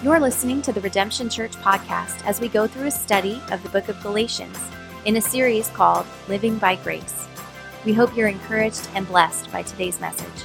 You're listening to the Redemption Church podcast as we go through a study of the book of Galatians in a series called Living by Grace. We hope you're encouraged and blessed by today's message.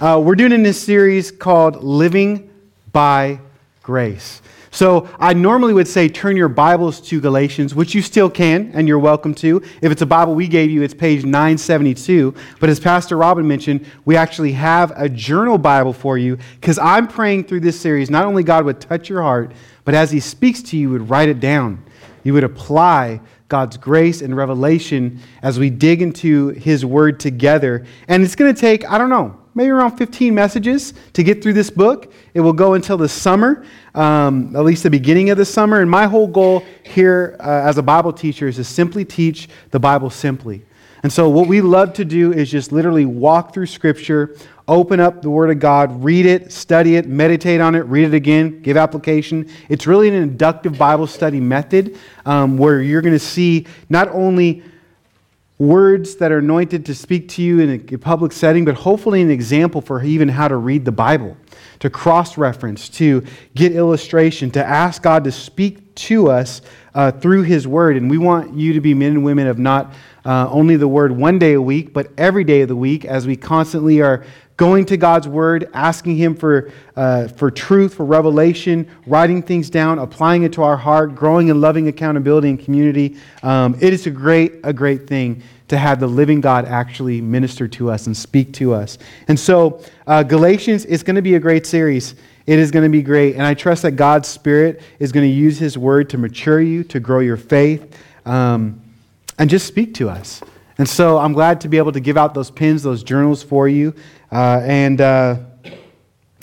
Uh, we're doing in this series called Living by Grace. So I normally would say turn your Bibles to Galatians, which you still can, and you're welcome to. If it's a Bible we gave you, it's page 972. But as Pastor Robin mentioned, we actually have a journal Bible for you because I'm praying through this series, not only God would touch your heart, but as He speaks to you, you would write it down. You would apply God's grace and revelation as we dig into His Word together. And it's going to take, I don't know, maybe around 15 messages to get through this book. It will go until the summer, um, at least the beginning of the summer. And my whole goal here uh, as a Bible teacher is to simply teach the Bible simply. And so, what we love to do is just literally walk through Scripture, open up the Word of God, read it, study it, meditate on it, read it again, give application. It's really an inductive Bible study method um, where you're going to see not only words that are anointed to speak to you in a public setting, but hopefully an example for even how to read the Bible, to cross reference, to get illustration, to ask God to speak to us uh, through His Word. And we want you to be men and women of not uh, only the Word one day a week, but every day of the week as we constantly are going to God's Word, asking Him for, uh, for truth, for revelation, writing things down, applying it to our heart, growing in loving accountability and community. Um, it is a great, a great thing to have the living God actually minister to us and speak to us. And so, uh, Galatians is going to be a great series. It is going to be great. And I trust that God's Spirit is going to use His Word to mature you, to grow your faith, um, and just speak to us. And so I'm glad to be able to give out those pins, those journals for you. Uh, and uh,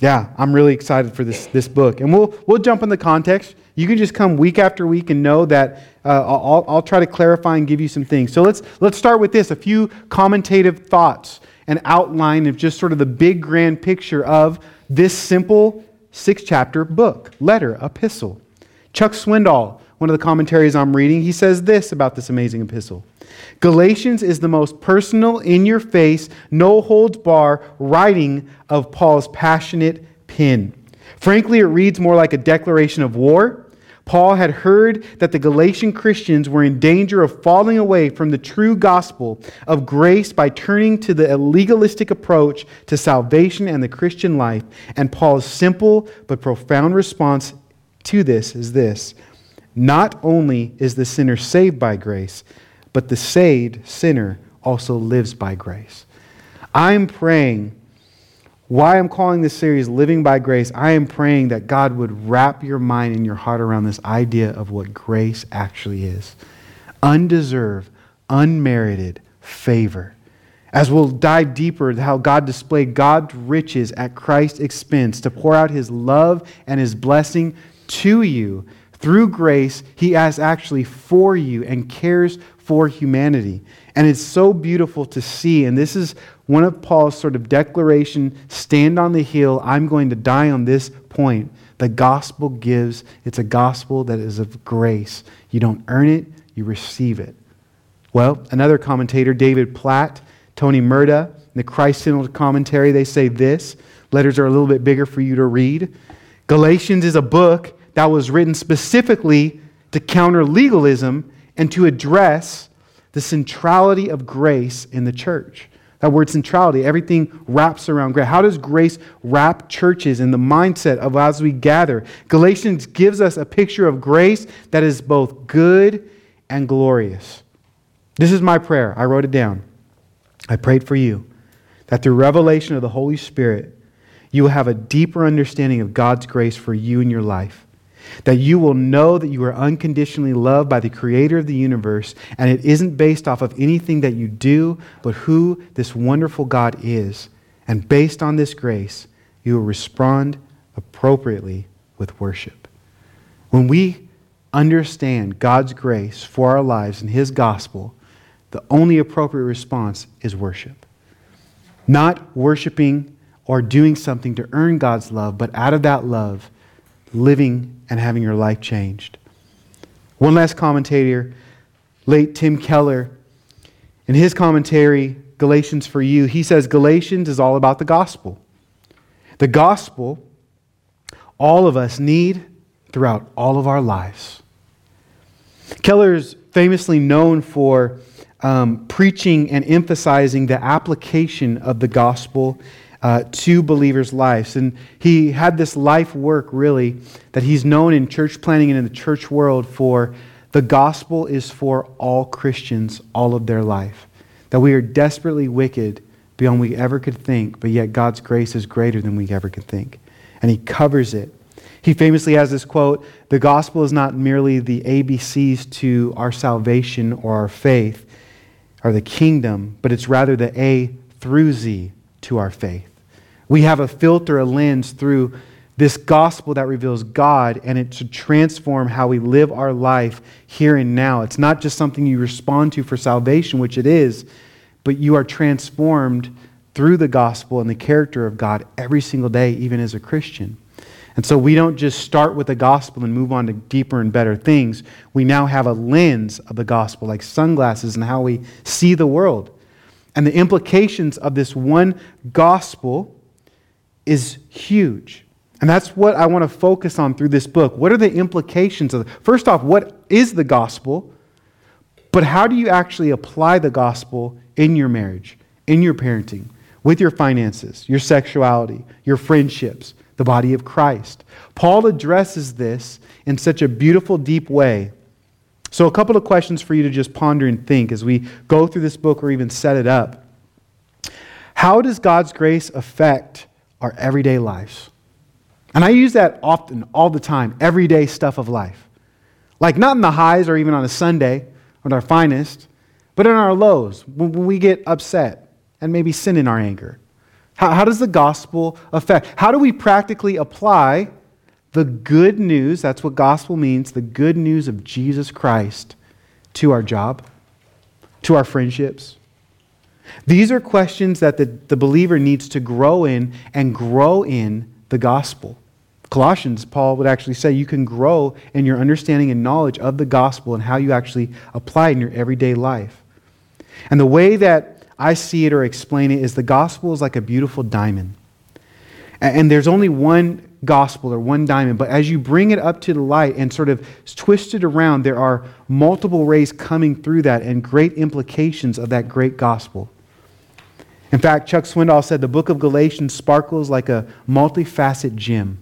yeah, I'm really excited for this, this book. And we'll, we'll jump in the context. You can just come week after week and know that uh, I'll, I'll try to clarify and give you some things. So let's, let's start with this a few commentative thoughts and outline of just sort of the big grand picture of this simple six chapter book, letter, epistle. Chuck Swindoll, one of the commentaries I'm reading, he says this about this amazing epistle. Galatians is the most personal, in your face, no holds bar writing of Paul's passionate pen. Frankly, it reads more like a declaration of war. Paul had heard that the Galatian Christians were in danger of falling away from the true gospel of grace by turning to the legalistic approach to salvation and the Christian life. And Paul's simple but profound response to this is this Not only is the sinner saved by grace, but the saved sinner also lives by grace. I'm praying, why I'm calling this series Living by Grace, I am praying that God would wrap your mind and your heart around this idea of what grace actually is undeserved, unmerited favor. As we'll dive deeper into how God displayed God's riches at Christ's expense to pour out his love and his blessing to you through grace, he has actually for you and cares for humanity. And it's so beautiful to see. And this is one of Paul's sort of declaration stand on the hill, I'm going to die on this point. The gospel gives, it's a gospel that is of grace. You don't earn it, you receive it. Well, another commentator, David Platt, Tony Merida, in the Christ-Centered commentary, they say this. Letters are a little bit bigger for you to read. Galatians is a book that was written specifically to counter legalism and to address the centrality of grace in the church. That word centrality, everything wraps around grace. How does grace wrap churches in the mindset of as we gather? Galatians gives us a picture of grace that is both good and glorious. This is my prayer. I wrote it down. I prayed for you that through revelation of the Holy Spirit, you will have a deeper understanding of God's grace for you in your life that you will know that you are unconditionally loved by the creator of the universe, and it isn't based off of anything that you do, but who this wonderful God is. And based on this grace, you will respond appropriately with worship. When we understand God's grace for our lives and His gospel, the only appropriate response is worship. Not worshiping or doing something to earn God's love, but out of that love, living and having your life changed. One last commentator, late Tim Keller, in his commentary, Galatians for You, he says Galatians is all about the gospel. The gospel, all of us need throughout all of our lives. Keller's famously known for um, preaching and emphasizing the application of the gospel uh, to believers' lives. And he had this life work, really, that he's known in church planting and in the church world for the gospel is for all Christians all of their life. That we are desperately wicked beyond we ever could think, but yet God's grace is greater than we ever could think. And he covers it. He famously has this quote The gospel is not merely the ABCs to our salvation or our faith or the kingdom, but it's rather the A through Z to our faith. We have a filter, a lens through this gospel that reveals God, and it should transform how we live our life here and now. It's not just something you respond to for salvation, which it is, but you are transformed through the gospel and the character of God every single day, even as a Christian. And so we don't just start with the gospel and move on to deeper and better things. We now have a lens of the gospel, like sunglasses, and how we see the world. And the implications of this one gospel is huge. And that's what I want to focus on through this book. What are the implications of it? First off, what is the gospel? But how do you actually apply the gospel in your marriage, in your parenting, with your finances, your sexuality, your friendships, the body of Christ? Paul addresses this in such a beautiful, deep way. So, a couple of questions for you to just ponder and think as we go through this book or even set it up. How does God's grace affect our everyday lives. And I use that often, all the time, everyday stuff of life. Like not in the highs or even on a Sunday at our finest, but in our lows, when we get upset and maybe sin in our anger. How, how does the gospel affect? How do we practically apply the good news, that's what gospel means, the good news of Jesus Christ, to our job, to our friendships, these are questions that the, the believer needs to grow in and grow in the gospel. Colossians, Paul would actually say you can grow in your understanding and knowledge of the gospel and how you actually apply it in your everyday life. And the way that I see it or explain it is the gospel is like a beautiful diamond. And there's only one gospel or one diamond, but as you bring it up to the light and sort of twist it around, there are multiple rays coming through that and great implications of that great gospel. In fact, Chuck Swindoll said the book of Galatians sparkles like a multifaceted gem.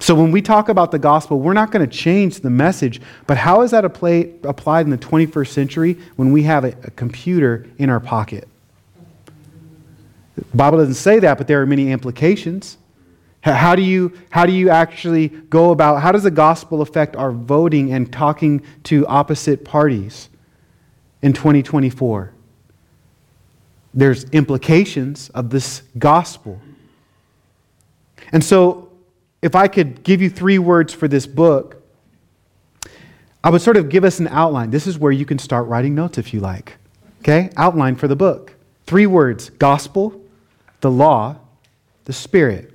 So when we talk about the gospel, we're not going to change the message, but how is that apply, applied in the 21st century when we have a, a computer in our pocket? The Bible doesn't say that, but there are many implications. How do you, how do you actually go about, how does the gospel affect our voting and talking to opposite parties in 2024? There's implications of this gospel. And so, if I could give you three words for this book, I would sort of give us an outline. This is where you can start writing notes if you like. Okay? Outline for the book. Three words gospel, the law, the spirit.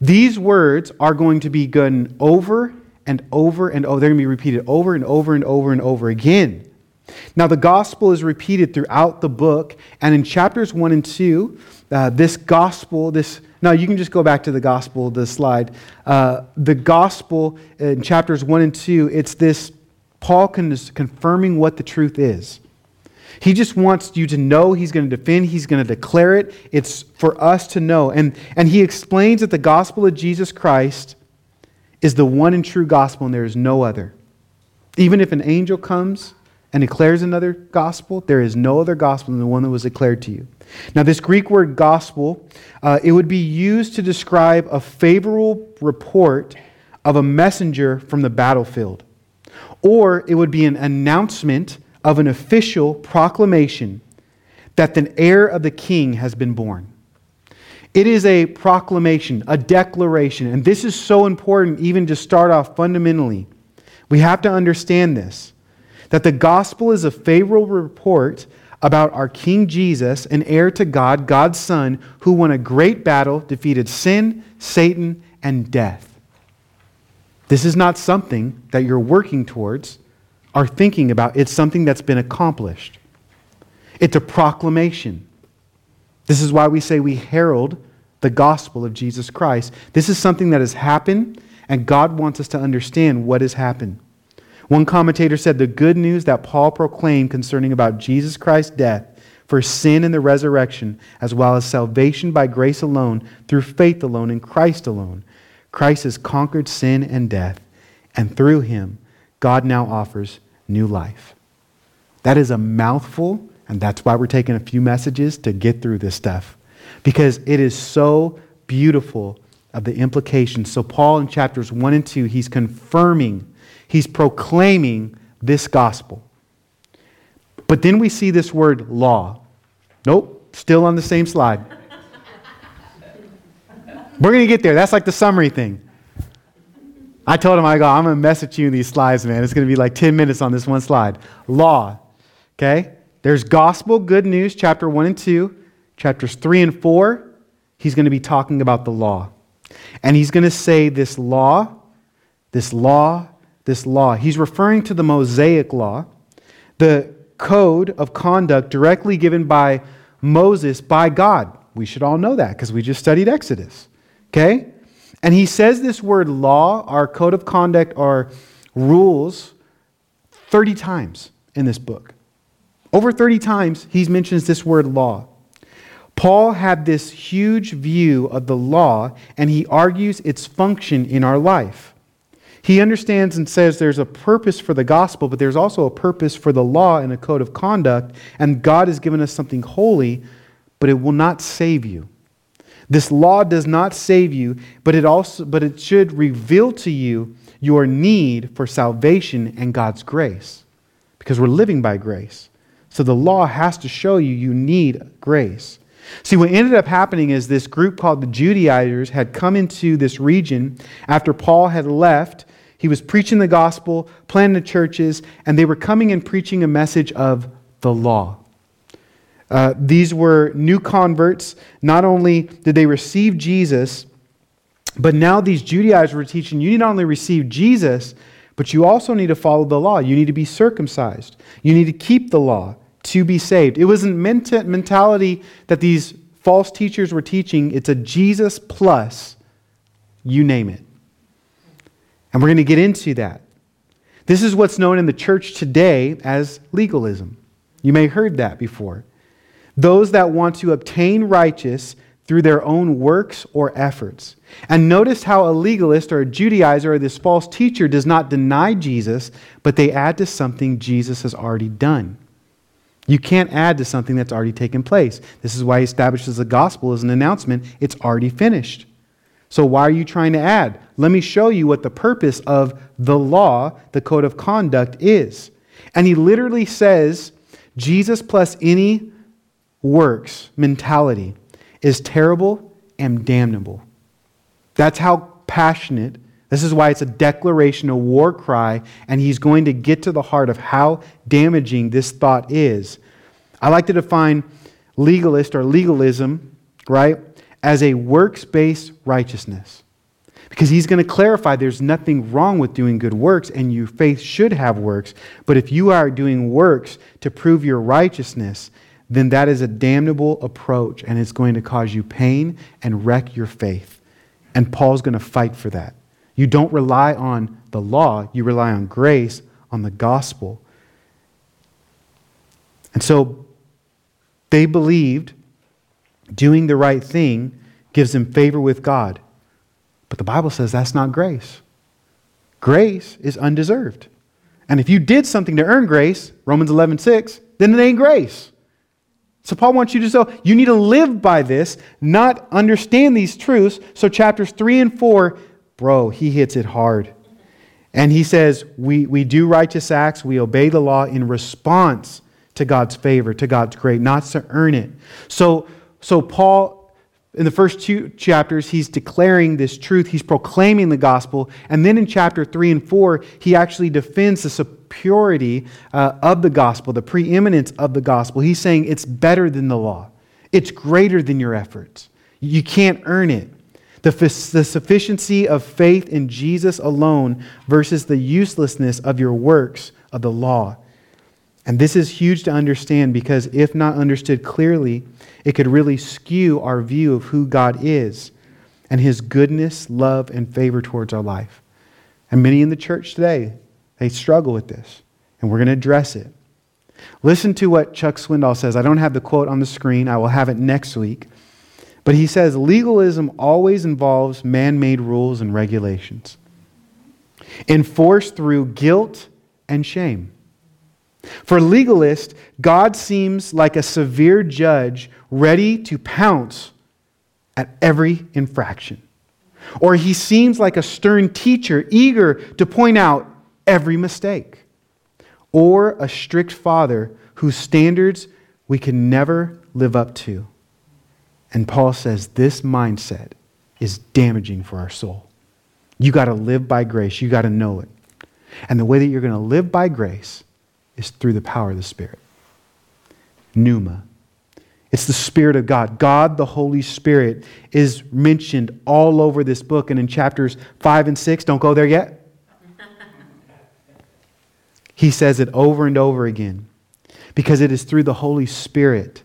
These words are going to be gone over and over and over. They're going to be repeated over and over and over and over again. Now, the gospel is repeated throughout the book, and in chapters 1 and 2, uh, this gospel, this now you can just go back to the gospel, the slide. Uh, the gospel in chapters 1 and 2, it's this Paul confirming what the truth is. He just wants you to know he's going to defend, he's going to declare it. It's for us to know. And, and he explains that the gospel of Jesus Christ is the one and true gospel, and there is no other. Even if an angel comes and declares another gospel, there is no other gospel than the one that was declared to you. Now, this Greek word gospel, uh, it would be used to describe a favorable report of a messenger from the battlefield, or it would be an announcement of an official proclamation that the heir of the king has been born. It is a proclamation, a declaration, and this is so important even to start off fundamentally. We have to understand this that the gospel is a favorable report about our King Jesus, an heir to God, God's Son, who won a great battle, defeated sin, Satan, and death. This is not something that you're working towards or thinking about, it's something that's been accomplished. It's a proclamation. This is why we say we herald the gospel of Jesus Christ. This is something that has happened, and God wants us to understand what has happened. One commentator said the good news that Paul proclaimed concerning about Jesus Christ's death for sin and the resurrection, as well as salvation by grace alone, through faith alone, in Christ alone. Christ has conquered sin and death, and through him, God now offers new life. That is a mouthful, and that's why we're taking a few messages to get through this stuff, because it is so beautiful of the implications. So, Paul in chapters 1 and 2, he's confirming He's proclaiming this gospel. But then we see this word law. Nope, still on the same slide. We're going to get there. That's like the summary thing. I told him, I go, I'm going to mess with you in these slides, man. It's going to be like 10 minutes on this one slide. Law. Okay? There's gospel, good news, chapter 1 and 2. Chapters 3 and 4, he's going to be talking about the law. And he's going to say this law, this law this law. He's referring to the Mosaic law, the code of conduct directly given by Moses by God. We should all know that because we just studied Exodus. Okay? And he says this word law, our code of conduct, our rules, 30 times in this book. Over 30 times, he mentions this word law. Paul had this huge view of the law, and he argues its function in our life. He understands and says there's a purpose for the gospel, but there's also a purpose for the law and a code of conduct, and God has given us something holy, but it will not save you. This law does not save you, but it also but it should reveal to you your need for salvation and God's grace. Because we're living by grace. So the law has to show you you need grace. See, what ended up happening is this group called the Judaizers had come into this region after Paul had left he was preaching the gospel, planting churches, and they were coming and preaching a message of the law. Uh, these were new converts. Not only did they receive Jesus, but now these Judaizers were teaching you need not only receive Jesus, but you also need to follow the law. You need to be circumcised. You need to keep the law to be saved. It wasn't mentality that these false teachers were teaching. It's a Jesus plus, you name it. And we're going to get into that. This is what's known in the church today as legalism. You may have heard that before. Those that want to obtain righteous through their own works or efforts. And notice how a legalist or a Judaizer or this false teacher does not deny Jesus, but they add to something Jesus has already done. You can't add to something that's already taken place. This is why he establishes the gospel as an announcement. It's already finished. So why are you trying to add? Let me show you what the purpose of the law, the code of conduct, is. And he literally says Jesus plus any works mentality is terrible and damnable. That's how passionate. This is why it's a declaration, a war cry, and he's going to get to the heart of how damaging this thought is. I like to define legalist or legalism, right? As a works based righteousness. Because he's going to clarify there's nothing wrong with doing good works, and your faith should have works. But if you are doing works to prove your righteousness, then that is a damnable approach, and it's going to cause you pain and wreck your faith. And Paul's going to fight for that. You don't rely on the law, you rely on grace, on the gospel. And so they believed doing the right thing gives them favor with God. But the Bible says that's not grace. Grace is undeserved. And if you did something to earn grace, Romans 11, 6, then it ain't grace. So Paul wants you to know you need to live by this, not understand these truths. So chapters 3 and 4, bro, he hits it hard. And he says, we, we do righteous acts, we obey the law in response to God's favor, to God's grace, not to earn it. So so, Paul, in the first two chapters, he's declaring this truth, he's proclaiming the gospel. And then in chapter 3 and 4, he actually defends the superiority uh, of the gospel, the preeminence of the gospel. He's saying it's better than the law, it's greater than your efforts. You can't earn it. The, the sufficiency of faith in Jesus alone versus the uselessness of your works of the law. And this is huge to understand because if not understood clearly, it could really skew our view of who God is and his goodness, love, and favor towards our life. And many in the church today, they struggle with this, and we're going to address it. Listen to what Chuck Swindoll says. I don't have the quote on the screen, I will have it next week. But he says legalism always involves man made rules and regulations, enforced through guilt and shame. For legalists, God seems like a severe judge ready to pounce at every infraction. Or he seems like a stern teacher eager to point out every mistake. Or a strict father whose standards we can never live up to. And Paul says this mindset is damaging for our soul. You got to live by grace, you got to know it. And the way that you're going to live by grace is through the power of the Spirit. Pneuma. It's the Spirit of God. God, the Holy Spirit, is mentioned all over this book. And in chapters 5 and 6, don't go there yet. he says it over and over again because it is through the Holy Spirit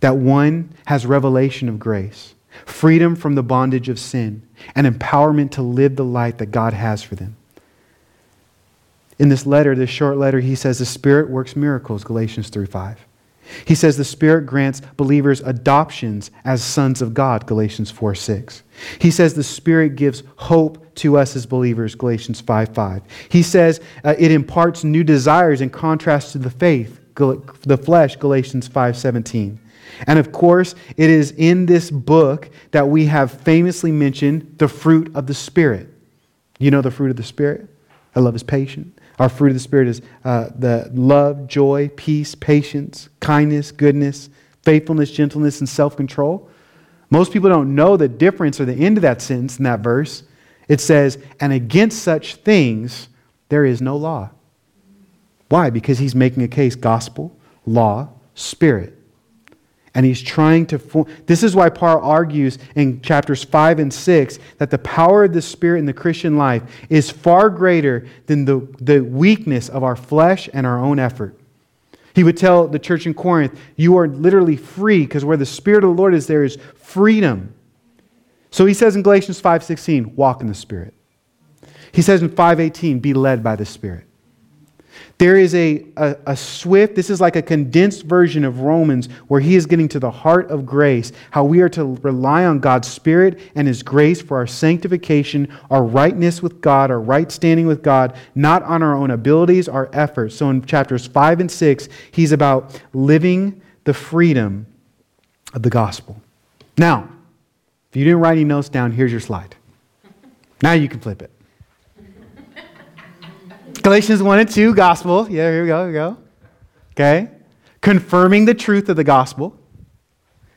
that one has revelation of grace, freedom from the bondage of sin, and empowerment to live the life that God has for them. In this letter, this short letter, he says the Spirit works miracles, Galatians 3 5. He says the Spirit grants believers adoptions as sons of God, Galatians 4 6. He says the Spirit gives hope to us as believers, Galatians 5 5. He says uh, it imparts new desires in contrast to the faith, the flesh, Galatians 5 17. And of course, it is in this book that we have famously mentioned the fruit of the Spirit. You know the fruit of the Spirit? I love is patient. Our fruit of the Spirit is uh, the love, joy, peace, patience, kindness, goodness, faithfulness, gentleness, and self control. Most people don't know the difference or the end of that sentence in that verse. It says, And against such things there is no law. Why? Because he's making a case gospel, law, spirit. And he's trying to form. This is why Paul argues in chapters 5 and 6 that the power of the Spirit in the Christian life is far greater than the, the weakness of our flesh and our own effort. He would tell the church in Corinth, You are literally free because where the Spirit of the Lord is, there is freedom. So he says in Galatians 5:16, walk in the Spirit. He says in 5:18, be led by the Spirit. There is a, a, a, swift, this is like a condensed version of Romans where he is getting to the heart of grace, how we are to rely on God's Spirit and his grace for our sanctification, our rightness with God, our right standing with God, not on our own abilities, our efforts. So in chapters 5 and 6, he's about living the freedom of the gospel. Now, if you didn't write any notes down, here's your slide. Now you can flip it. Galatians 1 and 2, gospel. Yeah, here we go, here we go. Okay. Confirming the truth of the gospel.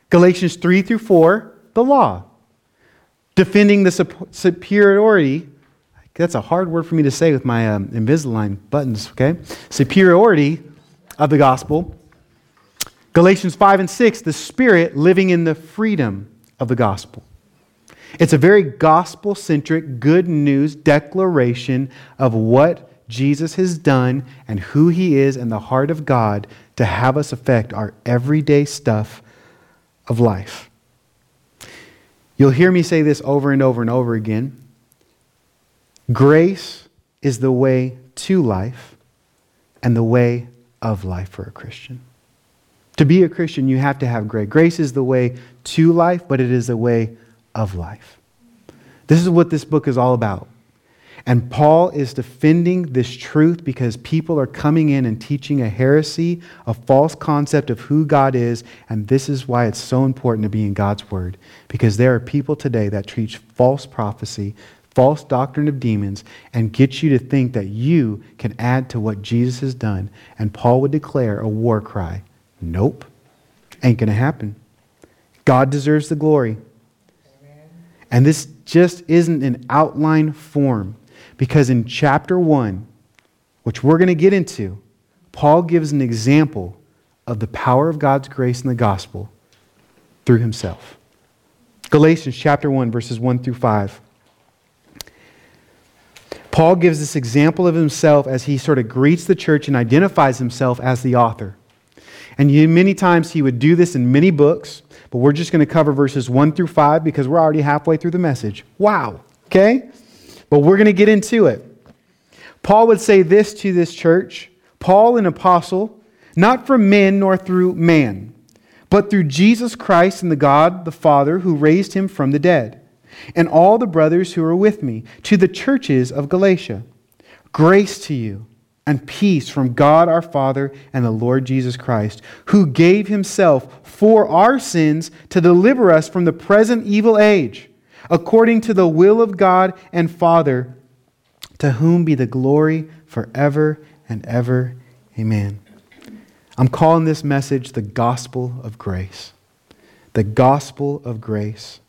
Galatians 3 through 4, the law. Defending the superiority. That's a hard word for me to say with my um, Invisalign buttons, okay? Superiority of the gospel. Galatians 5 and 6, the Spirit living in the freedom of the gospel. It's a very gospel centric, good news declaration of what Jesus has done and who he is and the heart of God to have us affect our everyday stuff of life. You'll hear me say this over and over and over again. Grace is the way to life and the way of life for a Christian. To be a Christian, you have to have grace. Grace is the way to life, but it is the way of life. This is what this book is all about. And Paul is defending this truth because people are coming in and teaching a heresy, a false concept of who God is. And this is why it's so important to be in God's word. Because there are people today that teach false prophecy, false doctrine of demons, and get you to think that you can add to what Jesus has done. And Paul would declare a war cry Nope, ain't going to happen. God deserves the glory. And this just isn't an outline form. Because in chapter 1, which we're going to get into, Paul gives an example of the power of God's grace in the gospel through himself. Galatians chapter 1, verses 1 through 5. Paul gives this example of himself as he sort of greets the church and identifies himself as the author. And many times he would do this in many books, but we're just going to cover verses 1 through 5 because we're already halfway through the message. Wow, okay? But we're going to get into it. Paul would say this to this church Paul, an apostle, not from men nor through man, but through Jesus Christ and the God the Father who raised him from the dead, and all the brothers who are with me, to the churches of Galatia. Grace to you and peace from God our Father and the Lord Jesus Christ, who gave himself for our sins to deliver us from the present evil age, according to the will of God and Father, to whom be the glory forever and ever. Amen. I'm calling this message the gospel of grace. The gospel of grace.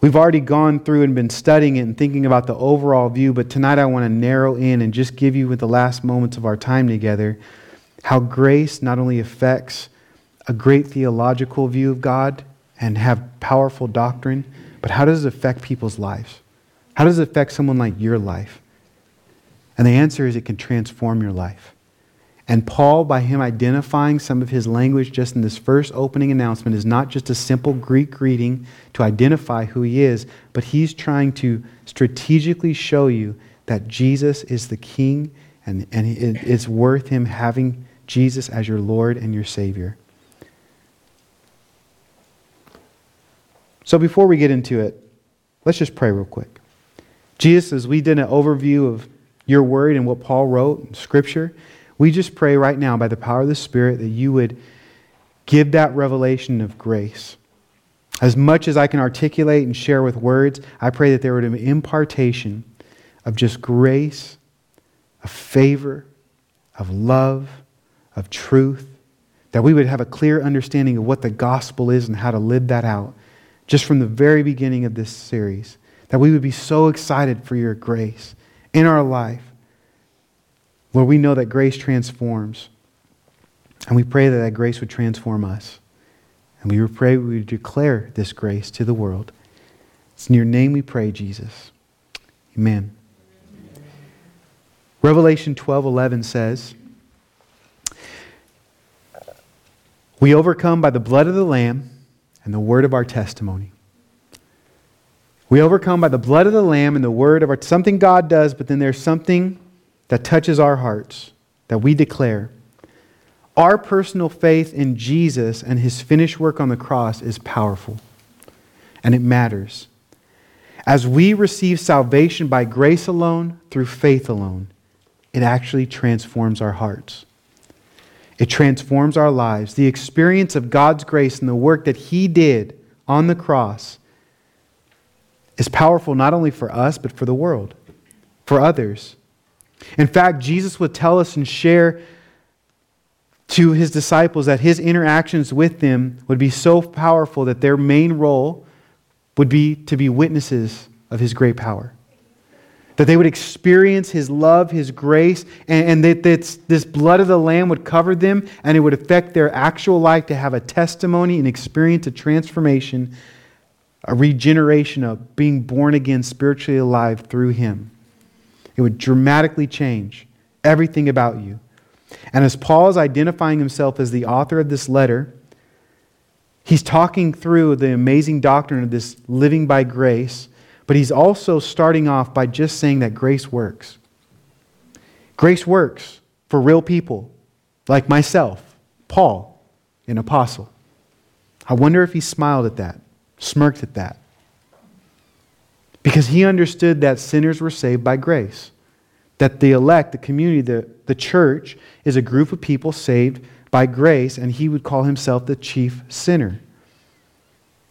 We've already gone through and been studying it and thinking about the overall view, but tonight I want to narrow in and just give you, with the last moments of our time together, how grace not only affects a great theological view of God and have powerful doctrine, but how does it affect people's lives? How does it affect someone like your life? And the answer is it can transform your life. And Paul, by him identifying some of his language just in this first opening announcement, is not just a simple Greek greeting to identify who he is, but he's trying to strategically show you that Jesus is the King and, and it's worth him having Jesus as your Lord and your Savior. So before we get into it, let's just pray real quick. Jesus, as we did an overview of your word and what Paul wrote in Scripture, we just pray right now by the power of the Spirit that you would give that revelation of grace. As much as I can articulate and share with words, I pray that there would be an impartation of just grace, of favor, of love, of truth, that we would have a clear understanding of what the gospel is and how to live that out just from the very beginning of this series. That we would be so excited for your grace in our life Lord, we know that grace transforms. And we pray that that grace would transform us. And we pray we would declare this grace to the world. It's in your name we pray, Jesus. Amen. Revelation 12:11 says, "We overcome by the blood of the lamb and the word of our testimony." We overcome by the blood of the lamb and the word of our something God does, but then there's something that touches our hearts, that we declare. Our personal faith in Jesus and his finished work on the cross is powerful, and it matters. As we receive salvation by grace alone, through faith alone, it actually transforms our hearts. It transforms our lives. The experience of God's grace and the work that He did on the cross is powerful not only for us, but for the world, for others. In fact, Jesus would tell us and share to his disciples that his interactions with them would be so powerful that their main role would be to be witnesses of his great power. That they would experience his love, his grace, and, and that this blood of the Lamb would cover them and it would affect their actual life to have a testimony and experience a transformation, a regeneration of being born again, spiritually alive through him. It would dramatically change everything about you. And as Paul is identifying himself as the author of this letter, he's talking through the amazing doctrine of this living by grace, but he's also starting off by just saying that grace works. Grace works for real people like myself, Paul, an apostle. I wonder if he smiled at that, smirked at that because he understood that sinners were saved by grace. That the elect, the community, the, the church, is a group of people saved by grace, and he would call himself the chief sinner.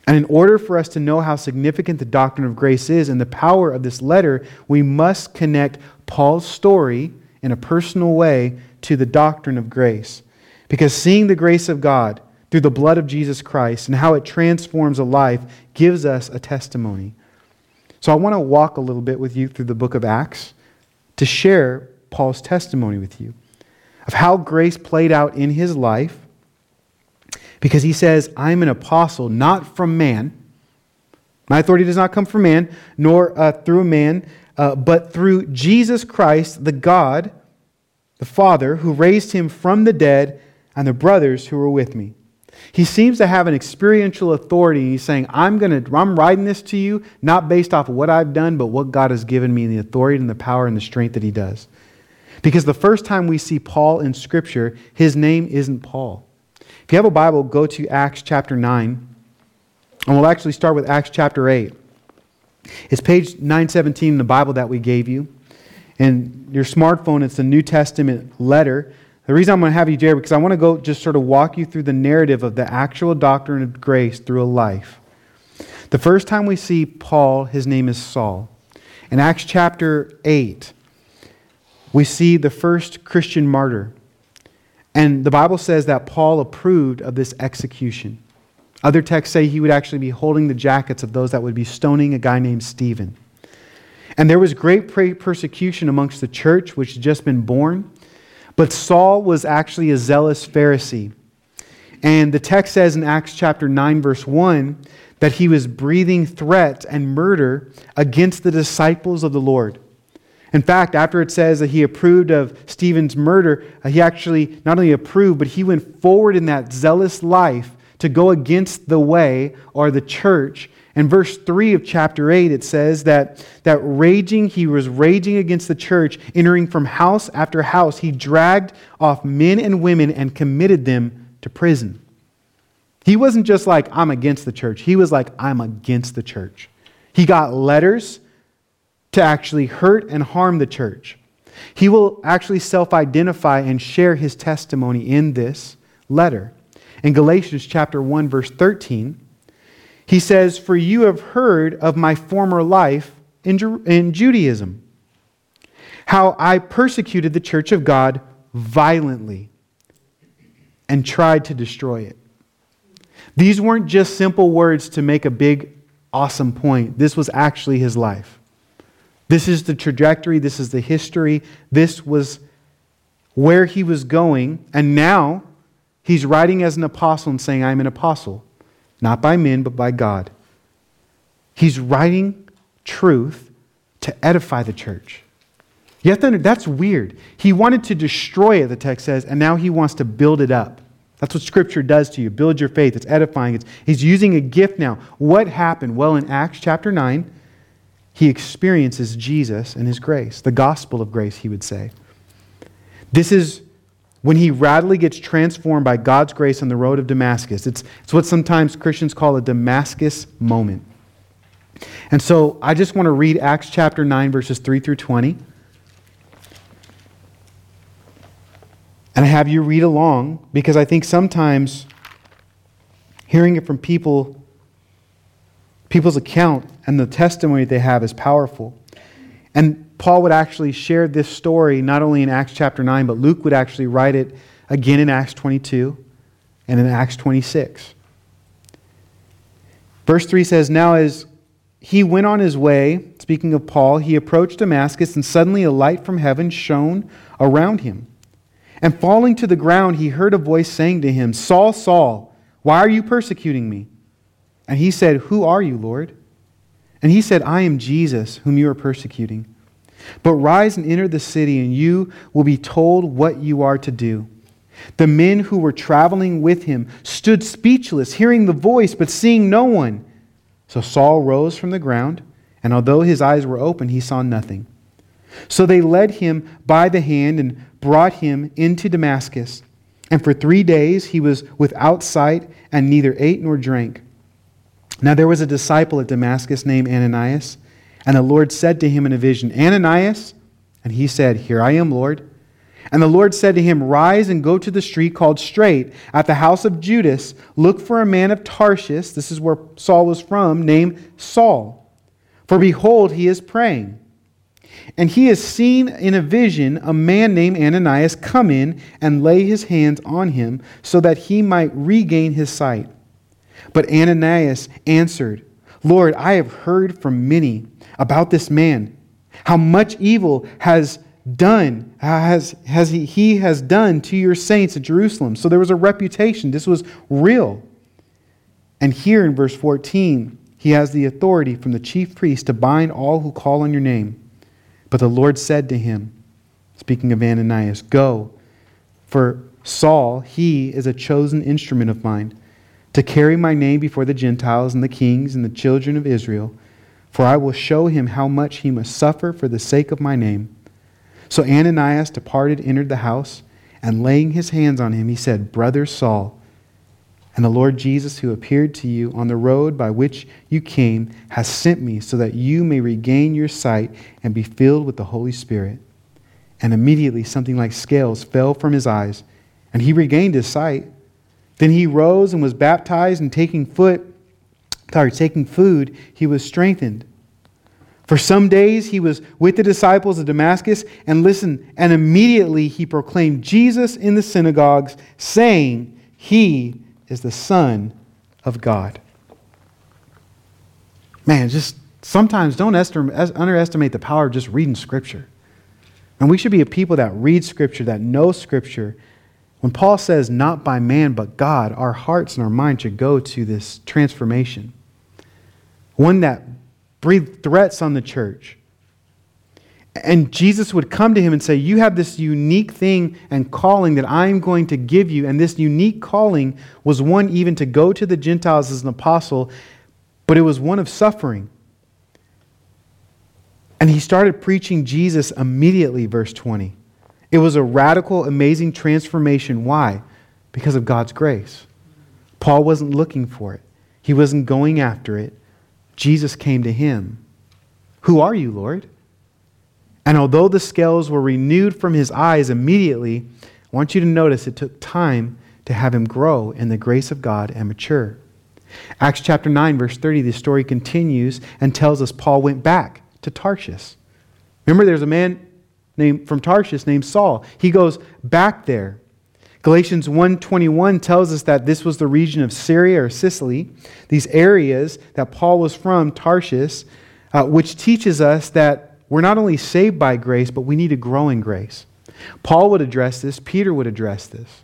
And in order for us to know how significant the doctrine of grace is and the power of this letter, we must connect Paul's story in a personal way to the doctrine of grace. Because seeing the grace of God through the blood of Jesus Christ and how it transforms a life gives us a testimony. So I want to walk a little bit with you through the book of Acts to share Paul's testimony with you of how grace played out in his life because he says, I'm an apostle not from man. My authority does not come from man, nor uh, through a man, uh, but through Jesus Christ, the God, the Father, who raised him from the dead, and the brothers who were with me. He seems to have an experiential authority. He's saying, I'm, gonna, I'm writing this to you, not based off of what I've done, but what God has given me, and the authority and the power and the strength that He does. Because the first time we see Paul in Scripture, his name isn't Paul. If you have a Bible, go to Acts chapter 9, and we'll actually start with Acts chapter 8. It's page 917 in the Bible that we gave you. And your smartphone, it's the New Testament letter. The reason I'm going to have you, Jerry, because I want to go just sort of walk you through the narrative of the actual doctrine of grace through a life. The first time we see Paul, his name is Saul. In Acts chapter 8, we see the first Christian martyr. And the Bible says that Paul approved of this execution. Other texts say he would actually be holding the jackets of those that would be stoning a guy named Stephen. And there was great persecution amongst the church, which had just been born. But Saul was actually a zealous Pharisee. And the text says in Acts chapter 9, verse 1, that he was breathing threats and murder against the disciples of the Lord. In fact, after it says that he approved of Stephen's murder, uh, he actually not only approved, but he went forward in that zealous life to go against the way or the church. In verse 3 of chapter 8, it says that, that raging, he was raging against the church, entering from house after house. He dragged off men and women and committed them to prison. He wasn't just like, I'm against the church. He was like, I'm against the church. He got letters to actually hurt and harm the church. He will actually self identify and share his testimony in this letter. In Galatians chapter 1 verse 13, he says, "For you have heard of my former life in, Ju- in Judaism, how I persecuted the church of God violently and tried to destroy it." These weren't just simple words to make a big awesome point. This was actually his life. This is the trajectory, this is the history, this was where he was going, and now He's writing as an apostle and saying, I'm an apostle, not by men, but by God. He's writing truth to edify the church. You have to understand, that's weird. He wanted to destroy it, the text says, and now he wants to build it up. That's what Scripture does to you. Build your faith. It's edifying. It's, he's using a gift now. What happened? Well, in Acts chapter 9, he experiences Jesus and his grace, the gospel of grace, he would say. This is when he radically gets transformed by God's grace on the road of Damascus. It's, it's what sometimes Christians call a Damascus moment. And so I just want to read Acts chapter 9, verses 3 through 20. And I have you read along because I think sometimes hearing it from people, people's account and the testimony they have is powerful. And Paul would actually share this story not only in Acts chapter 9, but Luke would actually write it again in Acts 22 and in Acts 26. Verse 3 says, Now as he went on his way, speaking of Paul, he approached Damascus, and suddenly a light from heaven shone around him. And falling to the ground, he heard a voice saying to him, Saul, Saul, why are you persecuting me? And he said, Who are you, Lord? And he said, I am Jesus, whom you are persecuting. But rise and enter the city, and you will be told what you are to do. The men who were traveling with him stood speechless, hearing the voice, but seeing no one. So Saul rose from the ground, and although his eyes were open, he saw nothing. So they led him by the hand and brought him into Damascus. And for three days he was without sight and neither ate nor drank. Now there was a disciple at Damascus named Ananias. And the Lord said to him in a vision, Ananias? And he said, Here I am, Lord. And the Lord said to him, Rise and go to the street called Straight, at the house of Judas. Look for a man of Tarshish, this is where Saul was from, named Saul. For behold, he is praying. And he has seen in a vision a man named Ananias come in and lay his hands on him so that he might regain his sight. But Ananias answered, Lord, I have heard from many about this man, how much evil has done, has, has he, he has done to your saints at Jerusalem. So there was a reputation. This was real. And here in verse 14, he has the authority from the chief priest to bind all who call on your name. But the Lord said to him, speaking of Ananias, Go, for Saul, he is a chosen instrument of mine to carry my name before the Gentiles and the kings and the children of Israel, for I will show him how much he must suffer for the sake of my name. So Ananias departed, entered the house, and laying his hands on him, he said, Brother Saul, and the Lord Jesus, who appeared to you on the road by which you came, has sent me so that you may regain your sight and be filled with the Holy Spirit. And immediately something like scales fell from his eyes, and he regained his sight. Then he rose and was baptized, and taking foot, sorry, taking food, he was strengthened. For some days he was with the disciples of Damascus, and listen, and immediately he proclaimed Jesus in the synagogues, saying, He is the Son of God. Man, just sometimes don't underestimate the power of just reading Scripture. And we should be a people that read Scripture, that know Scripture. When Paul says, not by man, but God, our hearts and our minds should go to this transformation. One that breathed threats on the church, and Jesus would come to him and say, You have this unique thing and calling that I'm going to give you. And this unique calling was one even to go to the Gentiles as an apostle, but it was one of suffering. And he started preaching Jesus immediately, verse 20. It was a radical, amazing transformation. Why? Because of God's grace. Paul wasn't looking for it, he wasn't going after it. Jesus came to him. Who are you, Lord? And although the scales were renewed from his eyes immediately, I want you to notice it took time to have him grow in the grace of God and mature. Acts chapter 9, verse 30, the story continues and tells us Paul went back to Tarshish. Remember, there's a man named, from Tarshish named Saul. He goes back there. Galatians 1:21 tells us that this was the region of Syria or Cilicia, these areas that Paul was from, Tarshish, uh, which teaches us that we're not only saved by grace, but we need to grow in grace. Paul would address this, Peter would address this.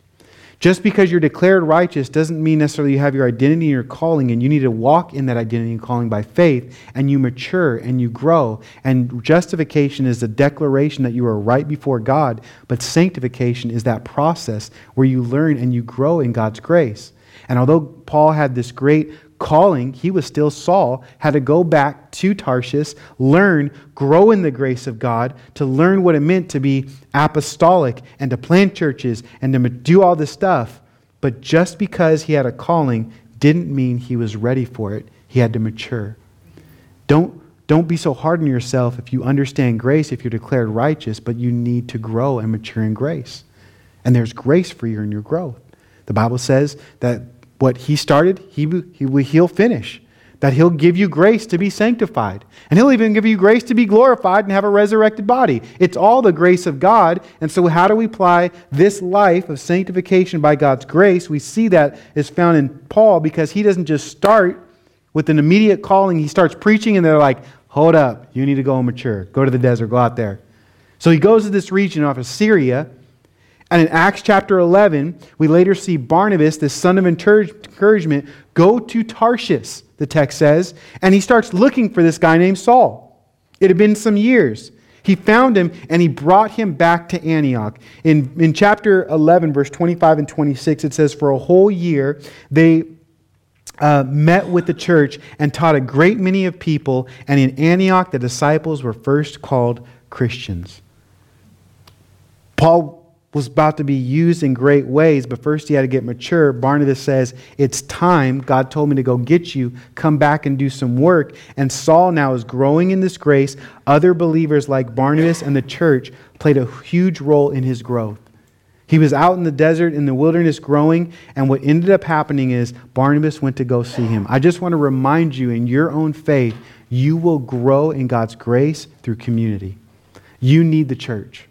Just because you're declared righteous doesn't mean necessarily you have your identity and your calling, and you need to walk in that identity and calling by faith, and you mature and you grow. And justification is the declaration that you are right before God, but sanctification is that process where you learn and you grow in God's grace. And although Paul had this great calling, he was still Saul, had to go back to Tarshish, learn, grow in the grace of God, to learn what it meant to be apostolic and to plant churches and to do all this stuff. But just because he had a calling didn't mean he was ready for it. He had to mature. Don't, don't be so hard on yourself if you understand grace, if you're declared righteous, but you need to grow and mature in grace. And there's grace for you in your growth. The Bible says that what he started, he, he, he'll finish. That he'll give you grace to be sanctified. And he'll even give you grace to be glorified and have a resurrected body. It's all the grace of God. And so, how do we apply this life of sanctification by God's grace? We see that is found in Paul because he doesn't just start with an immediate calling. He starts preaching, and they're like, hold up, you need to go and mature. Go to the desert, go out there. So he goes to this region off of Syria and in Acts chapter 11, we later see Barnabas, the son of encouragement, go to Tarshish, the text says, and he starts looking for this guy named Saul. It had been some years. He found him and he brought him back to Antioch. In, in chapter 11, verse 25 and 26, it says, For a whole year they uh, met with the church and taught a great many of people, and in Antioch the disciples were first called Christians. Paul was about to be used in great ways, but first he had to get mature. Barnabas says, It's time. God told me to go get you. Come back and do some work. And Saul now is growing in this grace. Other believers like Barnabas and the church played a huge role in his growth. He was out in the desert, in the wilderness, growing, and what ended up happening is Barnabas went to go see him. I just want to remind you in your own faith, you will grow in God's grace through community. You need the church.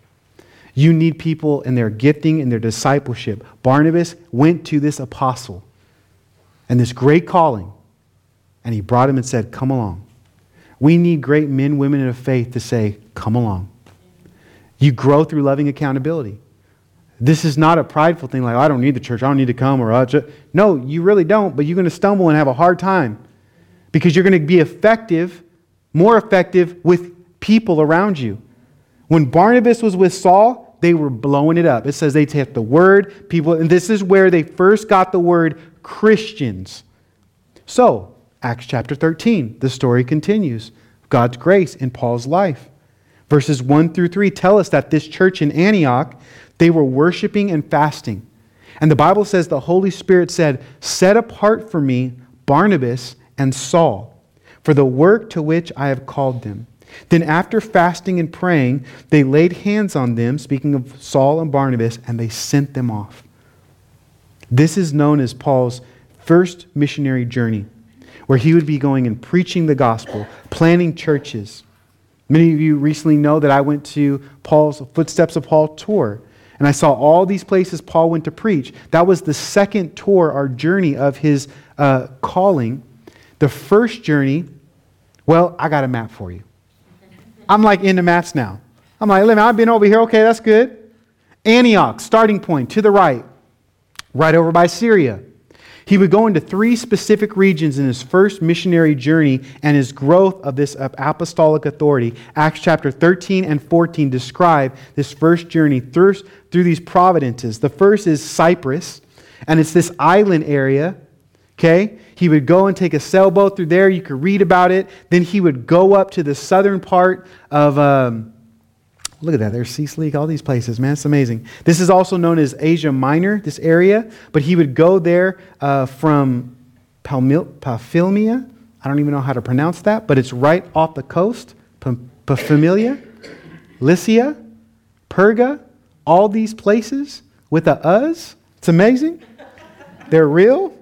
You need people in their gifting and their discipleship. Barnabas went to this apostle and this great calling, and he brought him and said, Come along. We need great men, women of faith to say, Come along. You grow through loving accountability. This is not a prideful thing like, oh, I don't need the church, I don't need to come, or i just. no, you really don't, but you're going to stumble and have a hard time because you're going to be effective, more effective with people around you. When Barnabas was with Saul, they were blowing it up. It says they take the word, people, and this is where they first got the word Christians. So, Acts chapter 13, the story continues. God's grace in Paul's life. Verses 1 through 3 tell us that this church in Antioch, they were worshiping and fasting. And the Bible says the Holy Spirit said, Set apart for me Barnabas and Saul for the work to which I have called them. Then, after fasting and praying, they laid hands on them, speaking of Saul and Barnabas, and they sent them off. This is known as Paul's first missionary journey, where he would be going and preaching the gospel, planting churches. Many of you recently know that I went to Paul's Footsteps of Paul tour, and I saw all these places Paul went to preach. That was the second tour our journey of his uh, calling. The first journey, well, I got a map for you. I'm like into maps now. I'm like, I've been over here. Okay, that's good. Antioch, starting point to the right, right over by Syria. He would go into three specific regions in his first missionary journey and his growth of this uh, apostolic authority. Acts chapter 13 and 14 describe this first journey through these providences. The first is Cyprus, and it's this island area. Okay? He would go and take a sailboat through there. You could read about it. Then he would go up to the southern part of. Um, Look at that. There's Sea all these places, man. It's amazing. This is also known as Asia Minor, this area. But he would go there uh, from Paphilmia. I don't even know how to pronounce that, but it's right off the coast. Paphilmia, Lycia, Perga, all these places with a us. It's amazing. They're real.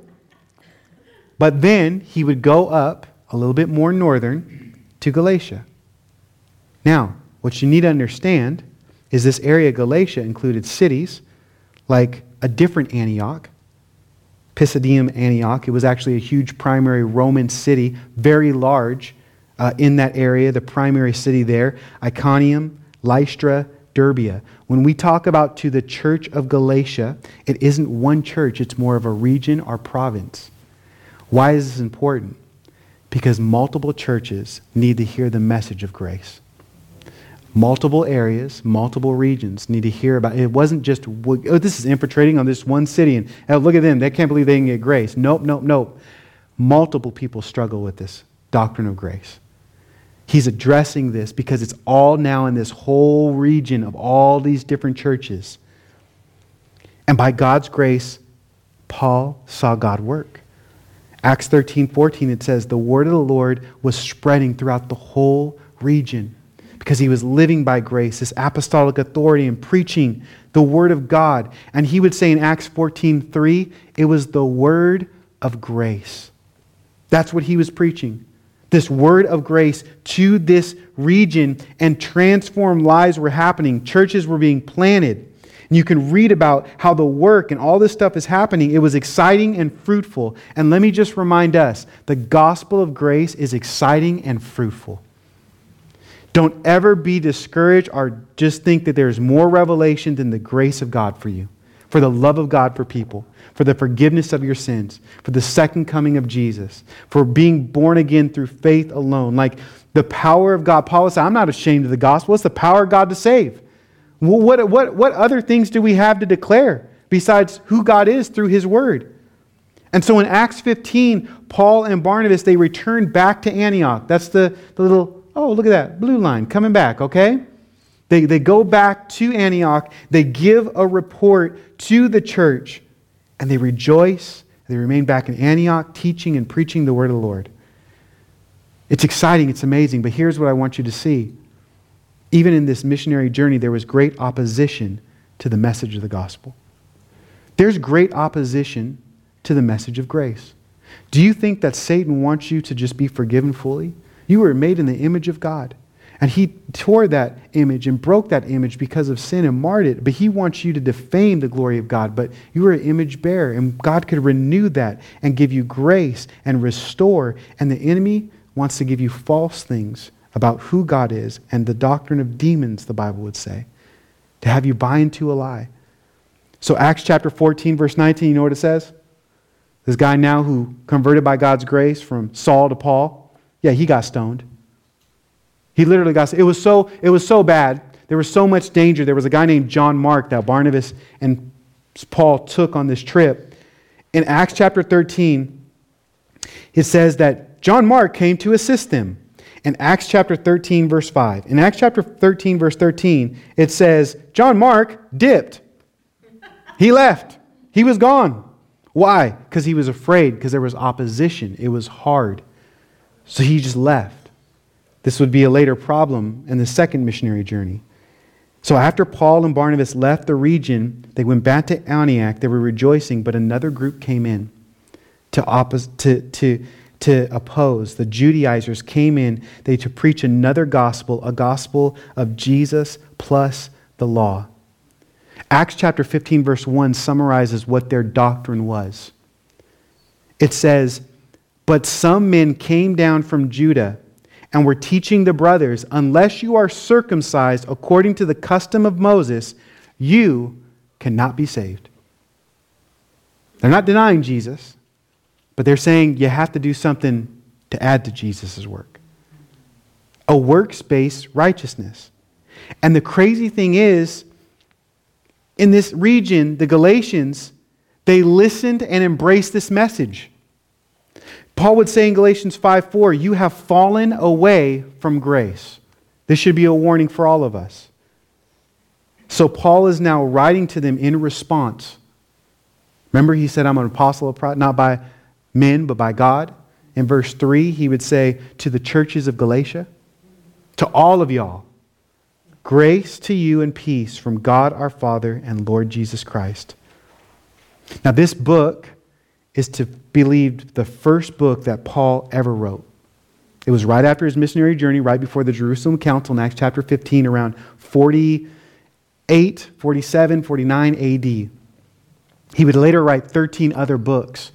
But then he would go up a little bit more northern to Galatia. Now, what you need to understand is this area, Galatia, included cities like a different Antioch, Pisidium Antioch. It was actually a huge primary Roman city, very large uh, in that area, the primary city there. Iconium, Lystra, Derbia. When we talk about to the church of Galatia, it isn't one church, it's more of a region or province. Why is this important? Because multiple churches need to hear the message of grace multiple areas, multiple regions need to hear about it. It wasn't just, oh, this is infiltrating on this one city, and oh, look at them, they can't believe they can get grace. Nope, nope, nope. Multiple people struggle with this doctrine of grace. He's addressing this because it's all now in this whole region of all these different churches. And by God's grace, Paul saw God work. Acts 13, 14, it says, The word of the Lord was spreading throughout the whole region because he was living by grace, this apostolic authority and preaching the word of God. And he would say in Acts 14:3, it was the word of grace. That's what he was preaching. This word of grace to this region and transformed lives were happening. Churches were being planted. And you can read about how the work and all this stuff is happening. It was exciting and fruitful. And let me just remind us the gospel of grace is exciting and fruitful. Don't ever be discouraged or just think that there's more revelation than the grace of God for you, for the love of God for people, for the forgiveness of your sins, for the second coming of Jesus, for being born again through faith alone. Like the power of God. Paul said, I'm not ashamed of the gospel. It's the power of God to save. What, what, what other things do we have to declare besides who God is through his word? And so in Acts 15, Paul and Barnabas, they return back to Antioch. That's the, the little Oh, look at that. Blue line coming back, okay? They, they go back to Antioch. They give a report to the church, and they rejoice. They remain back in Antioch, teaching and preaching the word of the Lord. It's exciting, it's amazing, but here's what I want you to see. Even in this missionary journey, there was great opposition to the message of the gospel. There's great opposition to the message of grace. Do you think that Satan wants you to just be forgiven fully? You were made in the image of God. And he tore that image and broke that image because of sin and marred it. But he wants you to defame the glory of God. But you are an image bearer, and God could renew that and give you grace and restore. And the enemy wants to give you false things about who God is and the doctrine of demons, the Bible would say, to have you buy into a lie. So, Acts chapter 14, verse 19, you know what it says? This guy now who converted by God's grace from Saul to Paul. Yeah, he got stoned. He literally got it was so it was so bad there was so much danger. There was a guy named John Mark that Barnabas and Paul took on this trip. In Acts chapter 13, it says that John Mark came to assist them. In Acts chapter 13, verse 5. In Acts chapter 13, verse 13, it says, John Mark dipped. He left. He was gone. Why? Because he was afraid, because there was opposition. It was hard. So he just left. This would be a later problem in the second missionary journey. So after Paul and Barnabas left the region, they went back to Antioch. They were rejoicing, but another group came in to, oppos- to, to, to oppose. The Judaizers came in they to preach another gospel, a gospel of Jesus plus the law. Acts chapter 15, verse 1 summarizes what their doctrine was. It says, But some men came down from Judah and were teaching the brothers, unless you are circumcised according to the custom of Moses, you cannot be saved. They're not denying Jesus, but they're saying you have to do something to add to Jesus' work. A works based righteousness. And the crazy thing is, in this region, the Galatians, they listened and embraced this message. Paul would say in Galatians 5 4, You have fallen away from grace. This should be a warning for all of us. So Paul is now writing to them in response. Remember, he said, I'm an apostle of not by men, but by God. In verse 3, he would say to the churches of Galatia, to all of y'all, grace to you and peace from God our Father and Lord Jesus Christ. Now, this book is to believed the first book that Paul ever wrote. It was right after his missionary journey, right before the Jerusalem Council in Acts chapter 15, around 48, 47, 49 AD. He would later write 13 other books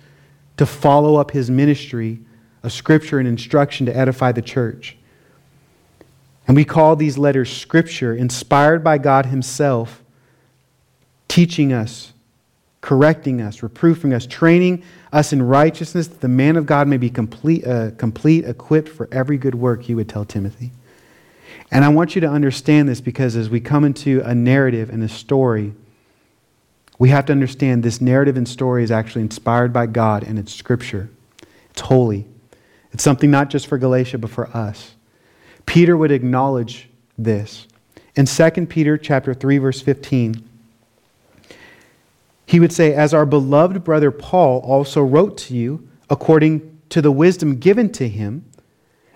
to follow up his ministry of scripture and instruction to edify the church. And we call these letters scripture, inspired by God Himself, teaching us correcting us, reproofing us, training us in righteousness, that the man of God may be complete, uh, complete, equipped for every good work, he would tell Timothy. And I want you to understand this because as we come into a narrative and a story, we have to understand this narrative and story is actually inspired by God and it's scripture. It's holy. It's something not just for Galatia, but for us. Peter would acknowledge this. In 2 Peter chapter 3, verse 15, he would say, As our beloved brother Paul also wrote to you, according to the wisdom given to him,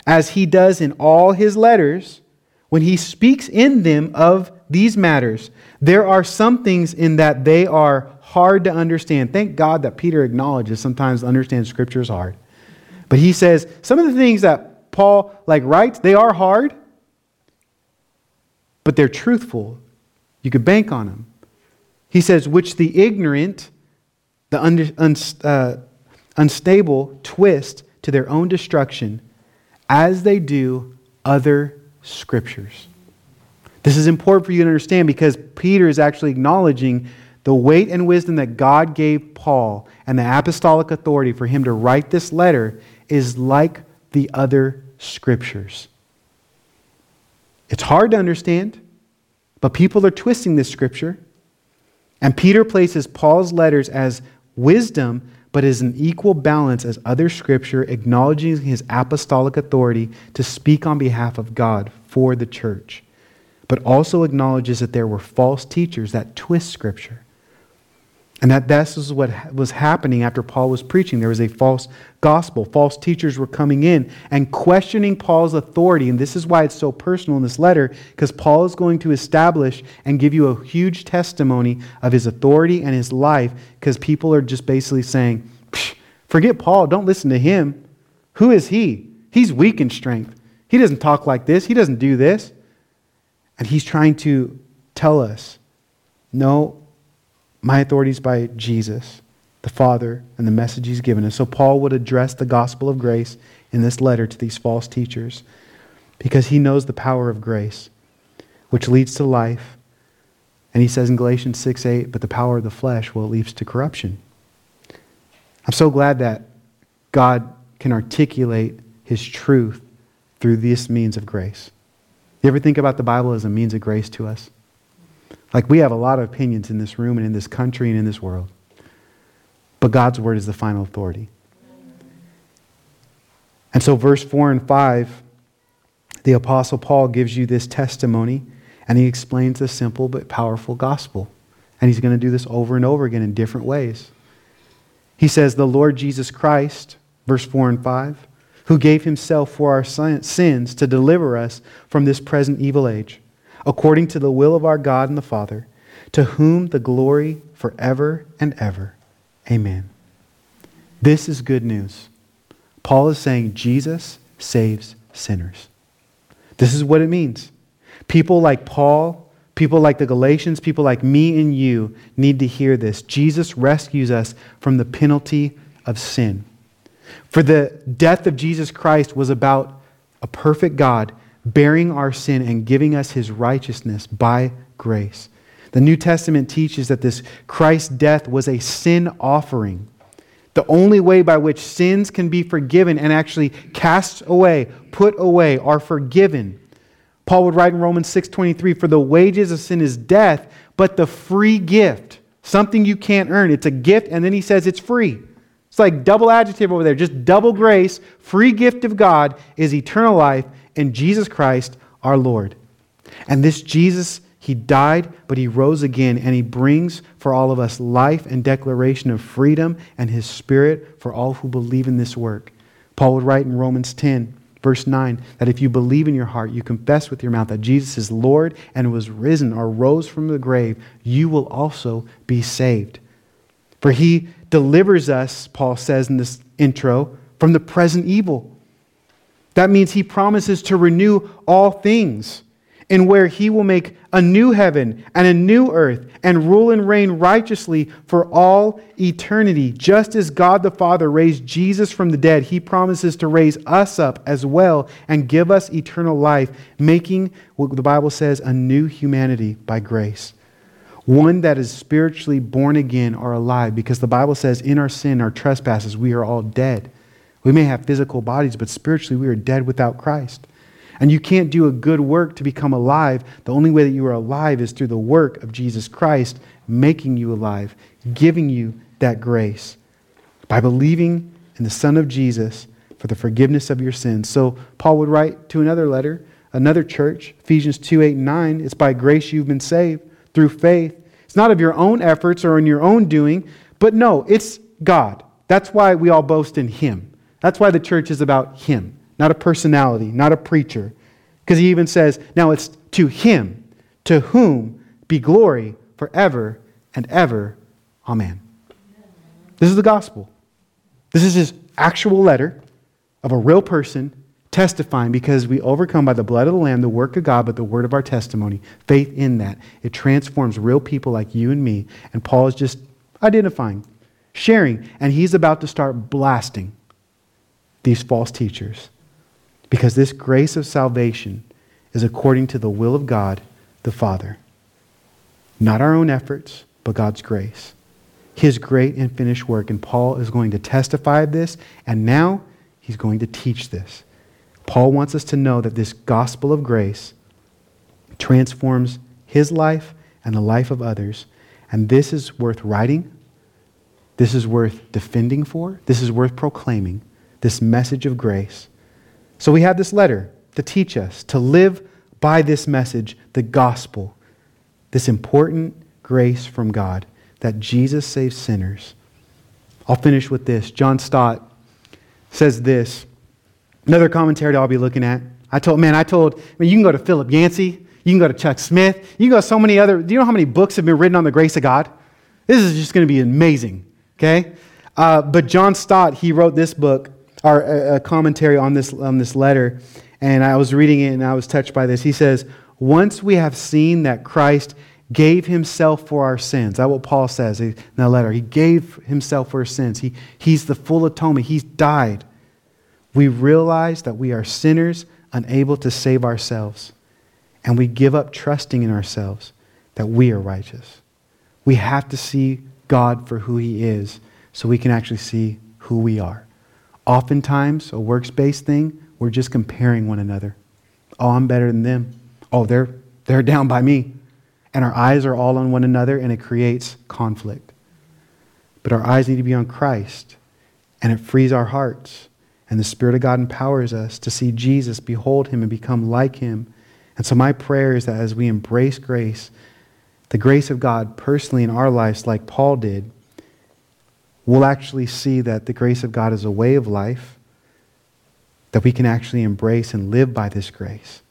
as he does in all his letters, when he speaks in them of these matters, there are some things in that they are hard to understand. Thank God that Peter acknowledges sometimes understand scripture is hard. But he says some of the things that Paul like writes, they are hard, but they're truthful. You could bank on them. He says, which the ignorant, the un, un, uh, unstable twist to their own destruction as they do other scriptures. This is important for you to understand because Peter is actually acknowledging the weight and wisdom that God gave Paul and the apostolic authority for him to write this letter is like the other scriptures. It's hard to understand, but people are twisting this scripture and Peter places Paul's letters as wisdom, but as an equal balance as other scripture, acknowledging his apostolic authority to speak on behalf of God for the church, but also acknowledges that there were false teachers that twist scripture. And that this is what was happening after Paul was preaching. There was a false gospel. False teachers were coming in and questioning Paul's authority. And this is why it's so personal in this letter, because Paul is going to establish and give you a huge testimony of his authority and his life, because people are just basically saying, forget Paul, don't listen to him. Who is he? He's weak in strength. He doesn't talk like this, he doesn't do this. And he's trying to tell us, no, my authority is by Jesus, the Father, and the message he's given us. So Paul would address the gospel of grace in this letter to these false teachers because he knows the power of grace, which leads to life. And he says in Galatians 6 8, but the power of the flesh, well, it leads to corruption. I'm so glad that God can articulate his truth through this means of grace. You ever think about the Bible as a means of grace to us? Like we have a lot of opinions in this room and in this country and in this world. But God's word is the final authority. And so, verse 4 and 5, the Apostle Paul gives you this testimony and he explains the simple but powerful gospel. And he's going to do this over and over again in different ways. He says, The Lord Jesus Christ, verse 4 and 5, who gave himself for our sins to deliver us from this present evil age, according to the will of our God and the Father, to whom the glory forever and ever. Amen. This is good news. Paul is saying Jesus saves sinners. This is what it means. People like Paul, people like the Galatians, people like me and you need to hear this. Jesus rescues us from the penalty of sin. For the death of Jesus Christ was about a perfect God bearing our sin and giving us his righteousness by grace. The New Testament teaches that this Christ's death was a sin offering. The only way by which sins can be forgiven and actually cast away, put away, are forgiven. Paul would write in Romans 6:23, "For the wages of sin is death, but the free gift, something you can't earn, it's a gift and then he says it's free." It's like double adjective over there, just double grace, free gift of God is eternal life in Jesus Christ our Lord. And this Jesus, he died, but he rose again, and he brings for all of us life and declaration of freedom and his spirit for all who believe in this work. Paul would write in Romans 10, verse 9, that if you believe in your heart, you confess with your mouth that Jesus is Lord and was risen or rose from the grave, you will also be saved. For he delivers us, Paul says in this intro, from the present evil. That means he promises to renew all things, in where he will make a new heaven and a new earth and rule and reign righteously for all eternity. Just as God the Father raised Jesus from the dead, he promises to raise us up as well and give us eternal life, making what the Bible says a new humanity by grace one that is spiritually born again or alive, because the Bible says, in our sin, our trespasses, we are all dead. We may have physical bodies, but spiritually we are dead without Christ. And you can't do a good work to become alive. The only way that you are alive is through the work of Jesus Christ making you alive, giving you that grace by believing in the Son of Jesus for the forgiveness of your sins. So Paul would write to another letter, another church, Ephesians 2 8 and 9. It's by grace you've been saved through faith. It's not of your own efforts or in your own doing, but no, it's God. That's why we all boast in Him. That's why the church is about Him, not a personality, not a preacher. Because He even says, now it's to Him, to whom be glory forever and ever. Amen. This is the gospel. This is His actual letter of a real person testifying because we overcome by the blood of the Lamb, the work of God, but the word of our testimony. Faith in that. It transforms real people like you and me. And Paul is just identifying, sharing, and he's about to start blasting these false teachers because this grace of salvation is according to the will of God the Father. Not our own efforts, but God's grace. His great and finished work. And Paul is going to testify of this, and now he's going to teach this. Paul wants us to know that this gospel of grace transforms his life and the life of others. And this is worth writing. This is worth defending for. This is worth proclaiming this message of grace. So we have this letter to teach us to live by this message, the gospel, this important grace from God that Jesus saves sinners. I'll finish with this. John Stott says this Another commentary I'll be looking at. I told, man, I told, I mean, you can go to Philip Yancey, you can go to Chuck Smith, you can go to so many other, do you know how many books have been written on the grace of God? This is just going to be amazing, okay? Uh, but John Stott, he wrote this book, or a, a commentary on this, on this letter, and I was reading it and I was touched by this. He says, Once we have seen that Christ gave himself for our sins. That's what Paul says in the letter. He gave himself for our sins. He, he's the full atonement. He's died we realize that we are sinners unable to save ourselves, and we give up trusting in ourselves that we are righteous. We have to see God for who He is so we can actually see who we are. Oftentimes, a works based thing, we're just comparing one another. Oh, I'm better than them. oh, they're, they're down by me. And our eyes are all on one another, and it creates conflict. But our eyes need to be on Christ, and it frees our hearts. And the Spirit of God empowers us to see Jesus, behold Him, and become like Him. And so, my prayer is that as we embrace grace, the grace of God personally in our lives, like Paul did, we'll actually see that the grace of God is a way of life that we can actually embrace and live by this grace.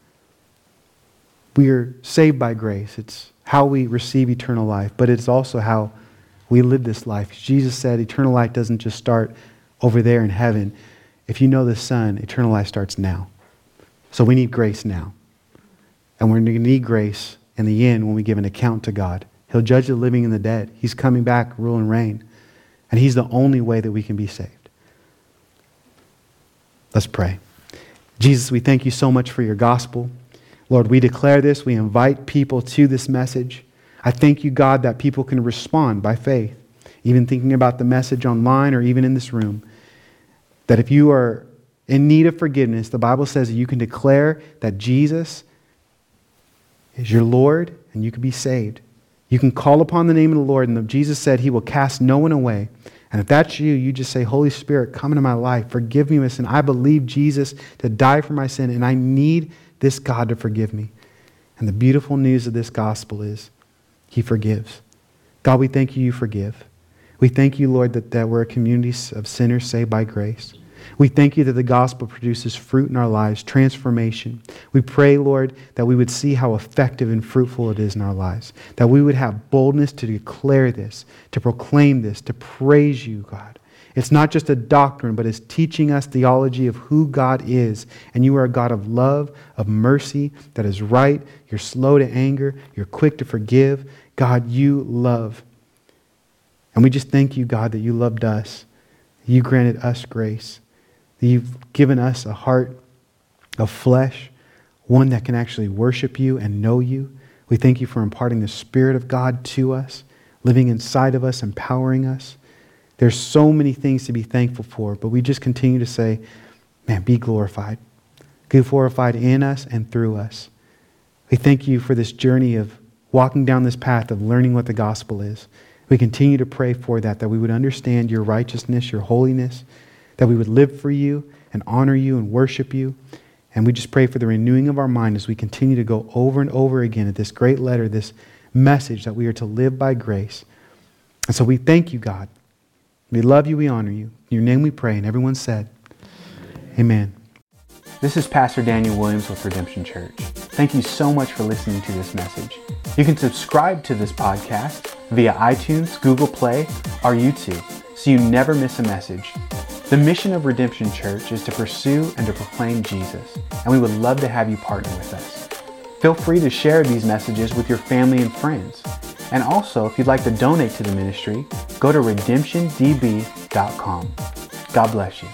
We are saved by grace. It's how we receive eternal life, but it's also how we live this life. Jesus said eternal life doesn't just start over there in heaven. If you know the Son, eternal life starts now. So we need grace now. And we're going to need grace in the end when we give an account to God. He'll judge the living and the dead. He's coming back, rule and reign. And He's the only way that we can be saved. Let's pray. Jesus, we thank you so much for your gospel. Lord, we declare this. We invite people to this message. I thank you, God, that people can respond by faith, even thinking about the message online or even in this room. That if you are in need of forgiveness, the Bible says that you can declare that Jesus is your Lord and you can be saved. You can call upon the name of the Lord, and Jesus said he will cast no one away. And if that's you, you just say, Holy Spirit, come into my life. Forgive me my sin. I believe Jesus to die for my sin, and I need this God to forgive me. And the beautiful news of this gospel is he forgives. God, we thank you, you forgive. We thank you, Lord, that, that we're a community of sinners saved by grace. We thank you that the gospel produces fruit in our lives, transformation. We pray, Lord, that we would see how effective and fruitful it is in our lives, that we would have boldness to declare this, to proclaim this, to praise you, God. It's not just a doctrine, but it's teaching us theology of who God is. And you are a God of love, of mercy, that is right. You're slow to anger, you're quick to forgive. God, you love. And we just thank you, God, that you loved us. You granted us grace. You've given us a heart of flesh, one that can actually worship you and know you. We thank you for imparting the Spirit of God to us, living inside of us, empowering us. There's so many things to be thankful for, but we just continue to say, man, be glorified. Be glorified in us and through us. We thank you for this journey of walking down this path of learning what the gospel is. We continue to pray for that, that we would understand your righteousness, your holiness, that we would live for you and honor you and worship you. And we just pray for the renewing of our mind as we continue to go over and over again at this great letter, this message that we are to live by grace. And so we thank you, God. We love you, we honor you. In your name we pray. And everyone said, Amen. This is Pastor Daniel Williams with Redemption Church. Thank you so much for listening to this message. You can subscribe to this podcast via iTunes, Google Play, or YouTube so you never miss a message. The mission of Redemption Church is to pursue and to proclaim Jesus, and we would love to have you partner with us. Feel free to share these messages with your family and friends. And also, if you'd like to donate to the ministry, go to redemptiondb.com. God bless you.